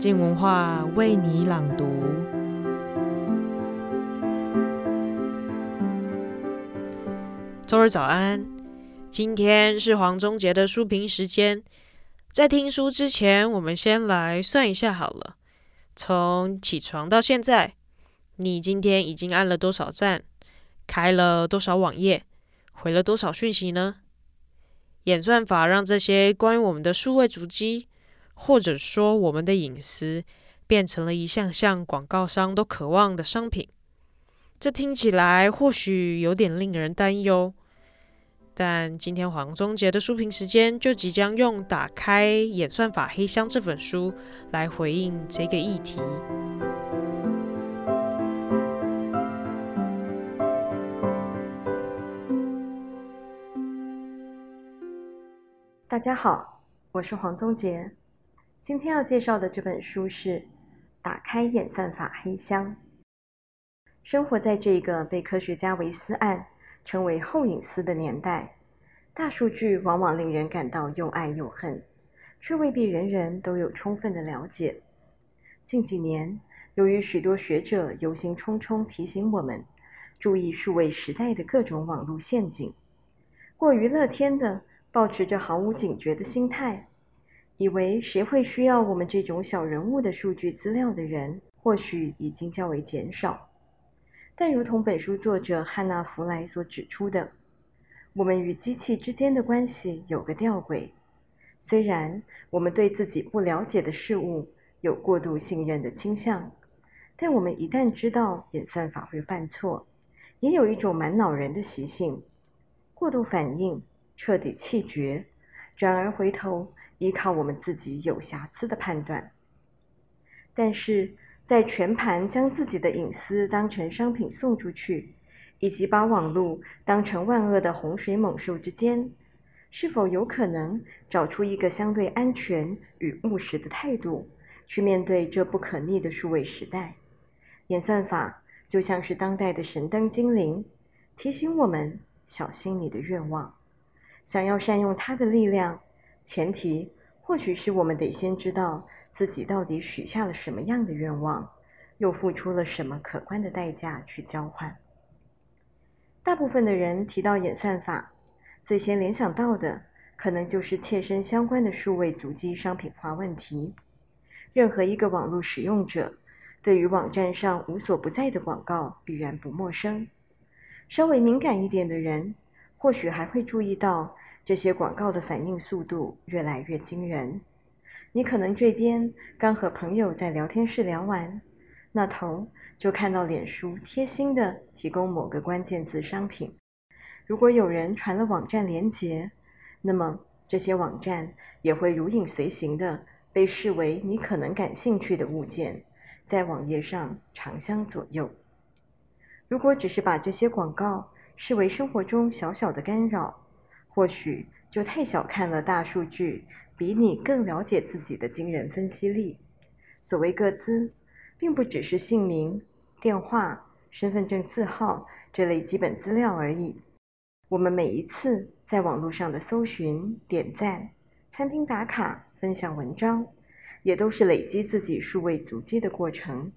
静文化为你朗读。周日早安，今天是黄宗杰的书评时间。在听书之前，我们先来算一下好了。从起床到现在，你今天已经按了多少赞？开了多少网页？回了多少讯息呢？演算法让这些关于我们的数位足迹，或者说我们的隐私，变成了一项项广告商都渴望的商品。这听起来或许有点令人担忧，但今天黄宗杰的书评时间就即将用《打开演算法黑箱》这本书来回应这个议题。大家好，我是黄宗杰。今天要介绍的这本书是《打开演算法黑箱》。生活在这个被科学家维斯案称为“后隐私”的年代，大数据往往令人感到又爱又恨，却未必人人都有充分的了解。近几年，由于许多学者忧心忡忡提醒我们注意数位时代的各种网络陷阱，过于乐天的。抱持着毫无警觉的心态，以为谁会需要我们这种小人物的数据资料的人，或许已经较为减少。但如同本书作者汉娜·弗莱所指出的，我们与机器之间的关系有个吊诡：虽然我们对自己不了解的事物有过度信任的倾向，但我们一旦知道演算法会犯错，也有一种蛮恼人的习性——过度反应。彻底弃绝，转而回头依靠我们自己有瑕疵的判断。但是在全盘将自己的隐私当成商品送出去，以及把网络当成万恶的洪水猛兽之间，是否有可能找出一个相对安全与务实的态度，去面对这不可逆的数位时代？演算法就像是当代的神灯精灵，提醒我们小心你的愿望。想要善用它的力量，前提或许是我们得先知道自己到底许下了什么样的愿望，又付出了什么可观的代价去交换。大部分的人提到演算法，最先联想到的可能就是切身相关的数位足迹商品化问题。任何一个网络使用者，对于网站上无所不在的广告必然不陌生。稍微敏感一点的人，或许还会注意到。这些广告的反应速度越来越惊人。你可能这边刚和朋友在聊天室聊完，那头就看到脸书贴心的提供某个关键字商品。如果有人传了网站链接，那么这些网站也会如影随形的被视为你可能感兴趣的物件，在网页上长相左右。如果只是把这些广告视为生活中小小的干扰，或许就太小看了大数据比你更了解自己的惊人分析力。所谓个资，并不只是姓名、电话、身份证字号这类基本资料而已。我们每一次在网络上的搜寻、点赞、餐厅打卡、分享文章，也都是累积自己数位足迹的过程。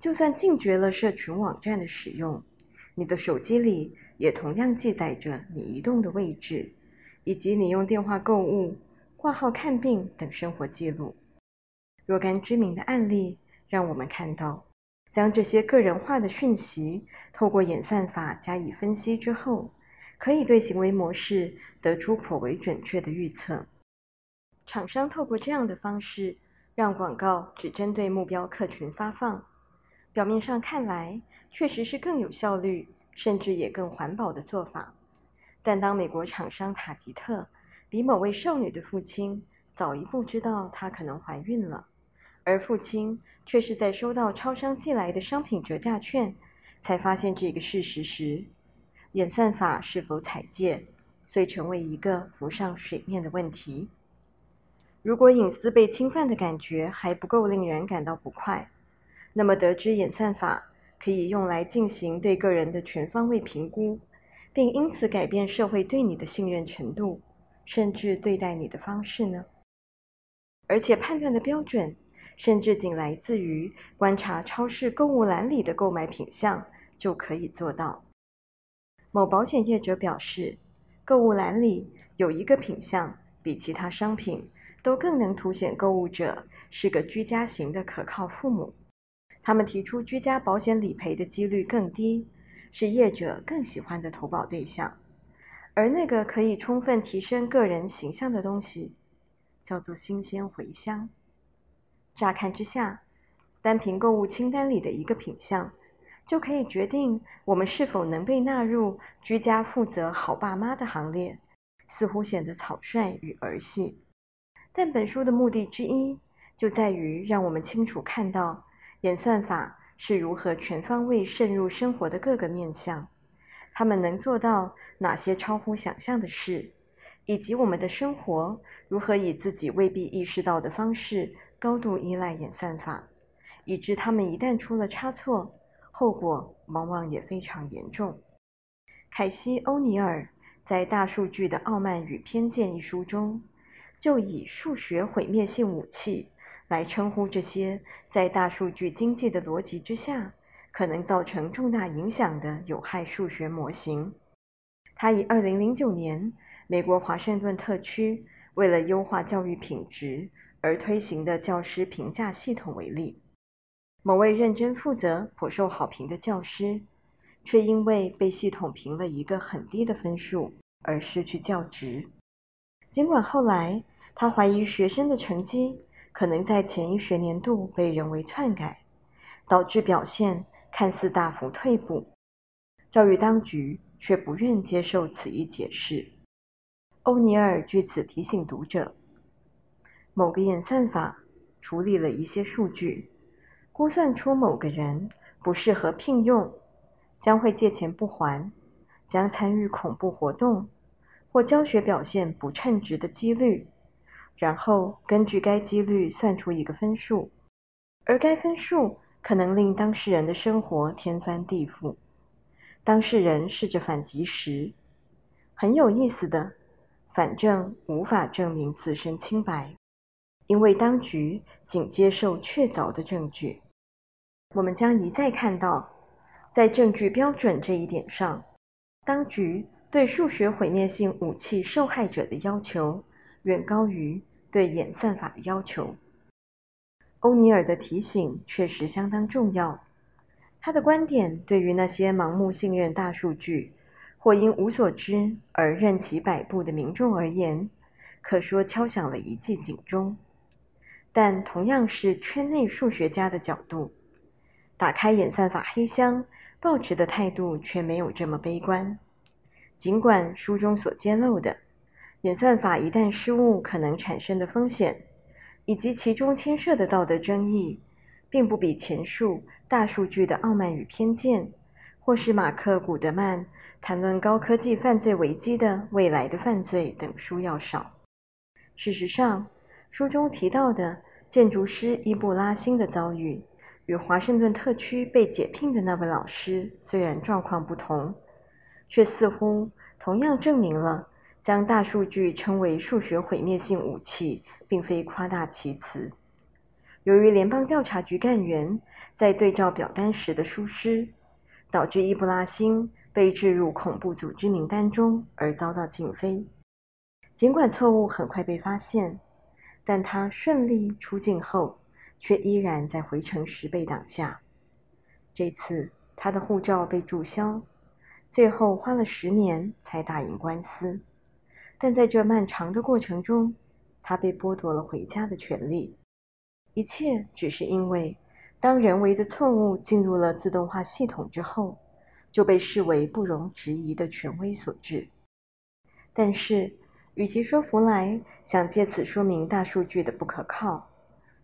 就算禁绝了社群网站的使用，你的手机里也同样记载着你移动的位置，以及你用电话购物、挂号看病等生活记录。若干知名的案例让我们看到，将这些个人化的讯息透过演算法加以分析之后，可以对行为模式得出颇为准确的预测。厂商透过这样的方式，让广告只针对目标客群发放。表面上看来，确实是更有效率，甚至也更环保的做法。但当美国厂商塔吉特比某位少女的父亲早一步知道她可能怀孕了，而父亲却是在收到超商寄来的商品折价券才发现这个事实时，演算法是否采借，遂成为一个浮上水面的问题。如果隐私被侵犯的感觉还不够令人感到不快，那么，得知演算法可以用来进行对个人的全方位评估，并因此改变社会对你的信任程度，甚至对待你的方式呢？而且判断的标准甚至仅来自于观察超市购物篮里的购买品项就可以做到。某保险业者表示，购物篮里有一个品项比其他商品都更能凸显购物者是个居家型的可靠父母。他们提出，居家保险理赔的几率更低，是业者更喜欢的投保对象。而那个可以充分提升个人形象的东西，叫做新鲜茴香。乍看之下，单凭购物清单里的一个品项，就可以决定我们是否能被纳入居家负责好爸妈的行列，似乎显得草率与儿戏。但本书的目的之一，就在于让我们清楚看到演算法是如何全方位渗入生活的各个面向。他们能做到哪些超乎想象的事，以及我们的生活如何以自己未必意识到的方式高度依赖演算法，以致他们一旦出了差错，后果往往也非常严重。凯西·欧尼尔在《大数据的傲慢与偏见》一书中，就以“数学毁灭性武器”来称呼这些在大数据经济的逻辑之下，可能造成重大影响的有害数学模型。他以二零零九年美国华盛顿特区为了优化教育品质而推行的教师评价系统为例，某位认真负责、颇受好评的教师，却因为被系统评了一个很低的分数而失去教职。尽管后来他怀疑学生的成绩可能在前一学年度被人为篡改，导致表现。看似大幅退步，教育当局却不愿接受此一解释。欧尼尔据此提醒读者：某个演算法处理了一些数据，估算出某个人不适合聘用，将会借钱不还，将参与恐怖活动或教学表现不称职的几率，然后根据该几率算出一个分数，而该分数。可能令当事人的生活天翻地覆。当事人试着反击时，很有意思的，反正无法证明自身清白，因为当局仅接受确凿的证据。我们将一再看到，在证据标准这一点上，当局对数学毁灭性武器受害者的要求，远高于对演算法的要求。欧尼尔的提醒确实相当重要。他的观点对于那些盲目信任大数据或因无所知而任其摆布的民众而言，可说敲响了一记警钟。但同样是圈内数学家的角度，打开演算法黑箱，抱持的态度却没有这么悲观。尽管书中所揭露的演算法一旦失误可能产生的风险，以及其中牵涉的道德争议，并不比前述大数据的傲慢与偏见，或是马克·古德曼谈论高科技犯罪危机的未来的犯罪等书要少。事实上，书中提到的建筑师伊布拉辛的遭遇，与华盛顿特区被解聘的那位老师虽然状况不同，却似乎同样证明了。将大数据称为数学毁灭性武器，并非夸大其词。由于联邦调查局干员在对照表单时的疏失，导致伊布拉辛被置入恐怖组织名单中而遭到禁飞。尽管错误很快被发现，但他顺利出境后，却依然在回程时被挡下。这次他的护照被注销，最后花了十年才打赢官司。但在这漫长的过程中，他被剥夺了回家的权利。一切只是因为，当人为的错误进入了自动化系统之后，就被视为不容置疑的权威所致。但是，与其说弗莱想借此说明大数据的不可靠，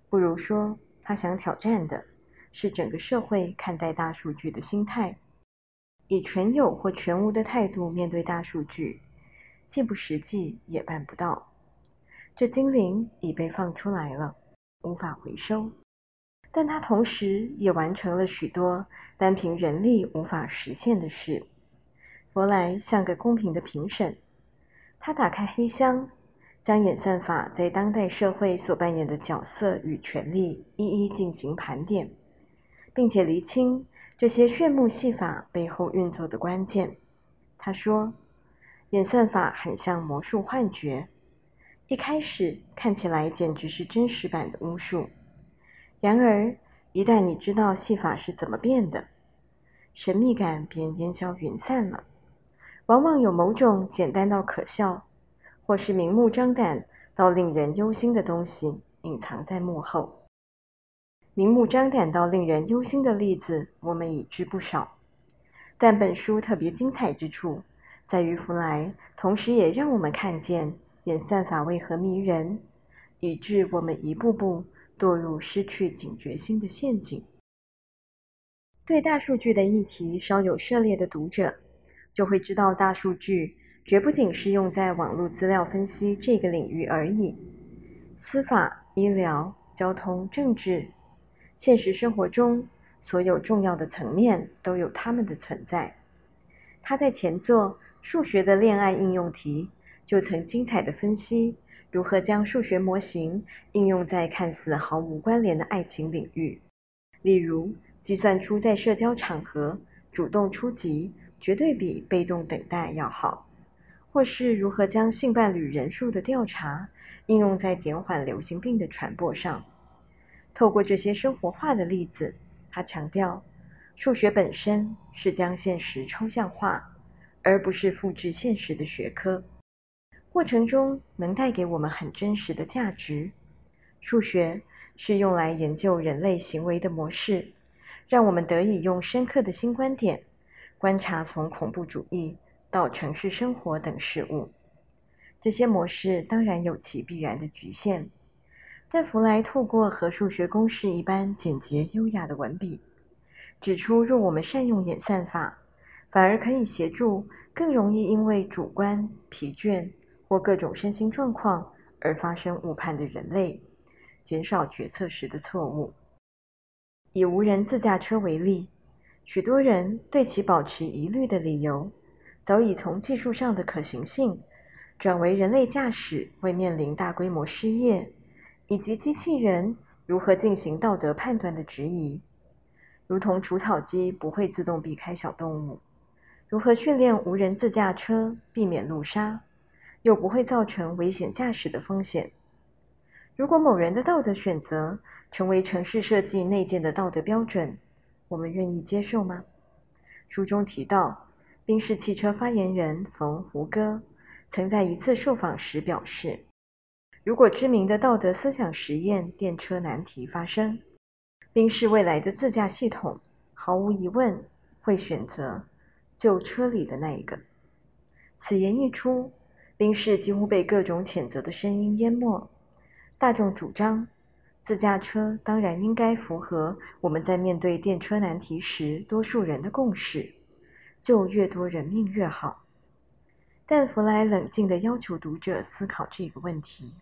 不如说他想挑战的是整个社会看待大数据的心态，以全有或全无的态度面对大数据。既不实际，也办不到。这精灵已被放出来了，无法回收。但他同时也完成了许多单凭人力无法实现的事。佛莱像个公平的评审，他打开黑箱，将演算法在当代社会所扮演的角色与权力一一进行盘点，并且厘清这些炫目戏法背后运作的关键。他说：“演算法很像魔术幻觉，一开始看起来简直是真实版的巫术。然而，一旦你知道戏法是怎么变的，神秘感便烟消云散了。往往有某种简单到可笑。”或是明目张胆到令人忧心的东西隐藏在幕后。明目张胆到令人忧心的例子，我们已知不少。但本书特别精彩之处，在于弗莱同时也让我们看见演算法为何迷人，以致我们一步步堕入失去警觉心的陷阱。对大数据的议题稍有涉猎的读者，就会知道大数据。绝不仅是用在网络资料分析这个领域而已，司法、医疗、交通、政治，现实生活中所有重要的层面都有它们的存在。他在前作《数学的恋爱应用题》就曾精彩的分析如何将数学模型应用在看似毫无关联的爱情领域，例如计算出在社交场合主动出击绝对比被动等待要好。或是如何将性伴侣人数的调查应用在减缓流行病的传播上。透过这些生活化的例子，他强调，数学本身是将现实抽象化，而不是复制现实的学科。过程中能带给我们很真实的价值。数学是用来研究人类行为的模式，让我们得以用深刻的新观点观察从恐怖主义。到城市生活等事物，这些模式当然有其必然的局限，但弗莱透过和数学公式一般简洁优雅的文笔，指出若我们善用演算法，反而可以协助更容易因为主观、疲倦或各种身心状况而发生误判的人类，减少决策时的错误。以无人自驾车为例，许多人对其保持疑虑的理由，早已从技术上的可行性，转为人类驾驶会面临大规模失业，以及机器人如何进行道德判断的质疑，如同除草机不会自动避开小动物，如何训练无人自驾车避免路杀，又不会造成危险驾驶的风险。如果某人的道德选择成为城市设计内建的道德标准，我们愿意接受吗？书中提到。宾士汽车发言人冯·胡歌曾在一次受访时表示：“如果知名的道德思想实验电车难题发生，宾士未来的自驾系统毫无疑问会选择救车里的那一个。”此言一出，宾士几乎被各种谴责的声音淹没。大众主张，自驾车当然应该符合我们在面对电车难题时多数人的共识。救越多人命越好，但弗莱冷静地要求读者思考这个问题：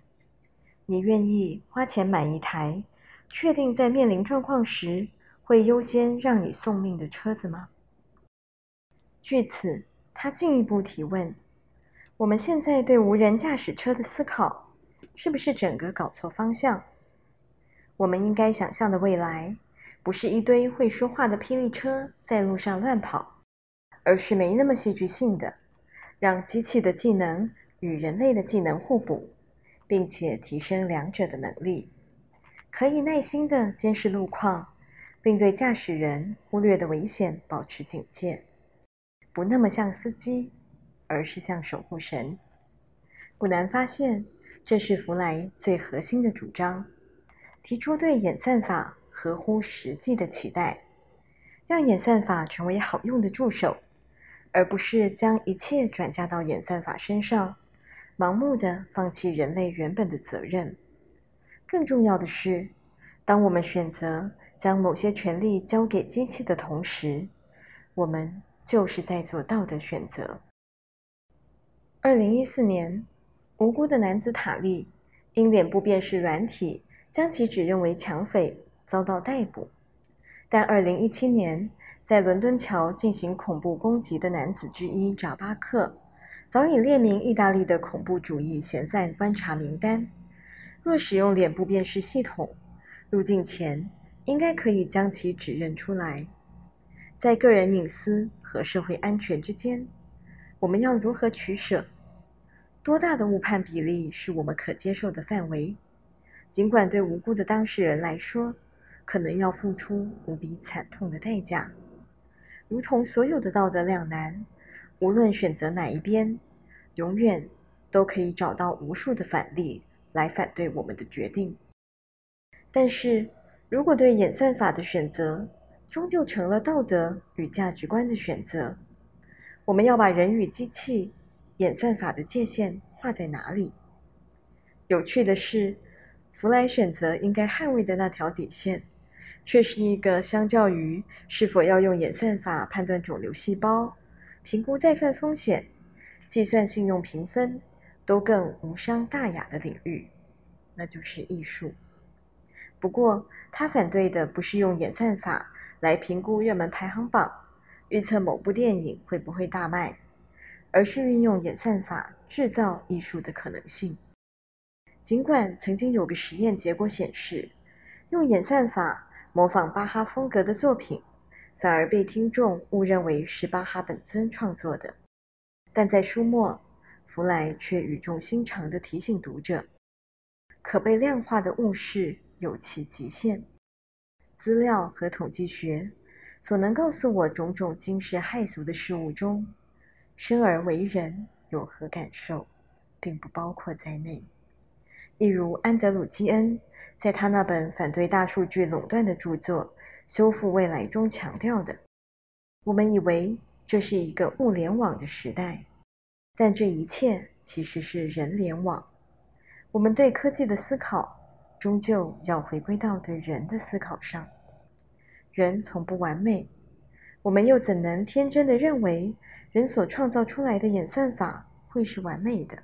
你愿意花钱买一台确定在面临状况时会优先让你送命的车子吗？据此，他进一步提问：我们现在对无人驾驶车的思考，是不是整个搞错方向？我们应该想象的未来，不是一堆会说话的霹雳车在路上乱跑。而是没那么戏剧性的，让机器的技能与人类的技能互补，并且提升两者的能力，可以耐心地监视路况，并对驾驶人忽略的危险保持警戒，不那么像司机，而是像守护神。不难发现，这是弗莱最核心的主张，提出对演算法合乎实际的期待，让演算法成为好用的助手。而不是将一切转嫁到演算法身上，盲目的放弃人类原本的责任。更重要的是，当我们选择将某些权利交给机器的同时，我们就是在做道德选择。二零一四年，无辜的男子塔利因脸部辨识软体将其指认为抢匪，遭到逮捕。但二零一七年，在伦敦桥进行恐怖攻击的男子之一扎巴克，早已列明意大利的恐怖主义嫌犯观察名单。若使用脸部辨识系统，入境前应该可以将其指认出来。在个人隐私和社会安全之间，我们要如何取舍？多大的误判比例是我们可接受的范围？尽管对无辜的当事人来说，可能要付出无比惨痛的代价。如同所有的道德两难，无论选择哪一边，永远都可以找到无数的反例来反对我们的决定。但是如果对演算法的选择终究成了道德与价值观的选择，我们要把人与机器、演算法的界限画在哪里？有趣的是，福来选择应该捍卫的那条底线，却是一个相较于是否要用演算法判断肿瘤细胞、评估再犯风险、计算信用评分，都更无伤大雅的领域，那就是艺术。不过，他反对的不是用演算法来评估热门排行榜。预测某部电影会不会大卖，而是运用演算法制造艺术的可能性。尽管曾经有个实验结果显示，用演算法模仿巴哈风格的作品，反而被听众误认为是巴哈本尊创作的，但在书末，福莱却语重心长地提醒读者：可被量化的物事有其极限，资料和统计学。所能告诉我种种惊世骇俗的事物中，生而为人有何感受，并不包括在内。例如安德鲁·基恩在他那本反对大数据垄断的著作《修复未来》中强调的：我们以为这是一个物联网的时代，但这一切其实是人联网。我们对科技的思考，终究要回归到对人的思考上。人从不完美，我们又怎能天真的认为人所创造出来的演算法会是完美的？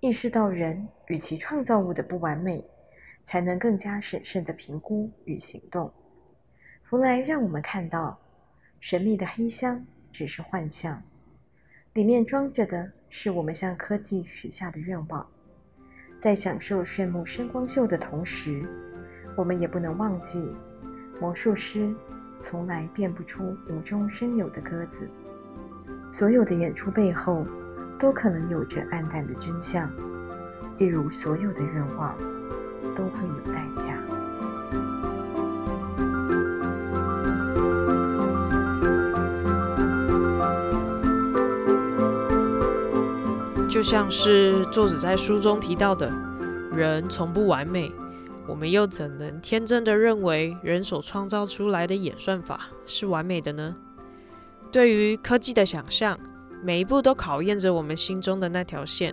意识到人与其创造物的不完美，才能更加审慎的评估与行动。福来让我们看到，神秘的黑箱只是幻象，里面装着的是我们向科技许下的愿望。在享受炫目声光秀的同时，我们也不能忘记。魔术师从来变不出无中生有的鸽子。所有的演出背后，都可能有着暗淡的真相，一如所有的愿望都会有代价。就像是作者在书中提到的，人从不完美。我们又怎能天真的认为人所创造出来的演算法是完美的呢？对于科技的想象，每一步都考验着我们心中的那条线。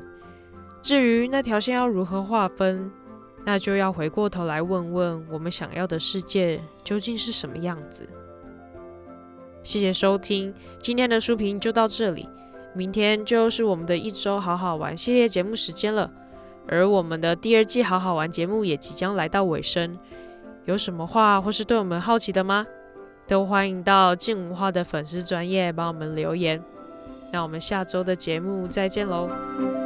至于那条线要如何划分，那就要回过头来问问我们想要的世界究竟是什么样子。谢谢收听，今天的书评就到这里。明天就是我们的一周好好玩系列节目时间了。而我们的第二季好好玩节目也即将来到尾声，有什么话或是对我们好奇的吗？都欢迎到静文化的粉丝专业帮我们留言。那我们下周的节目再见喽。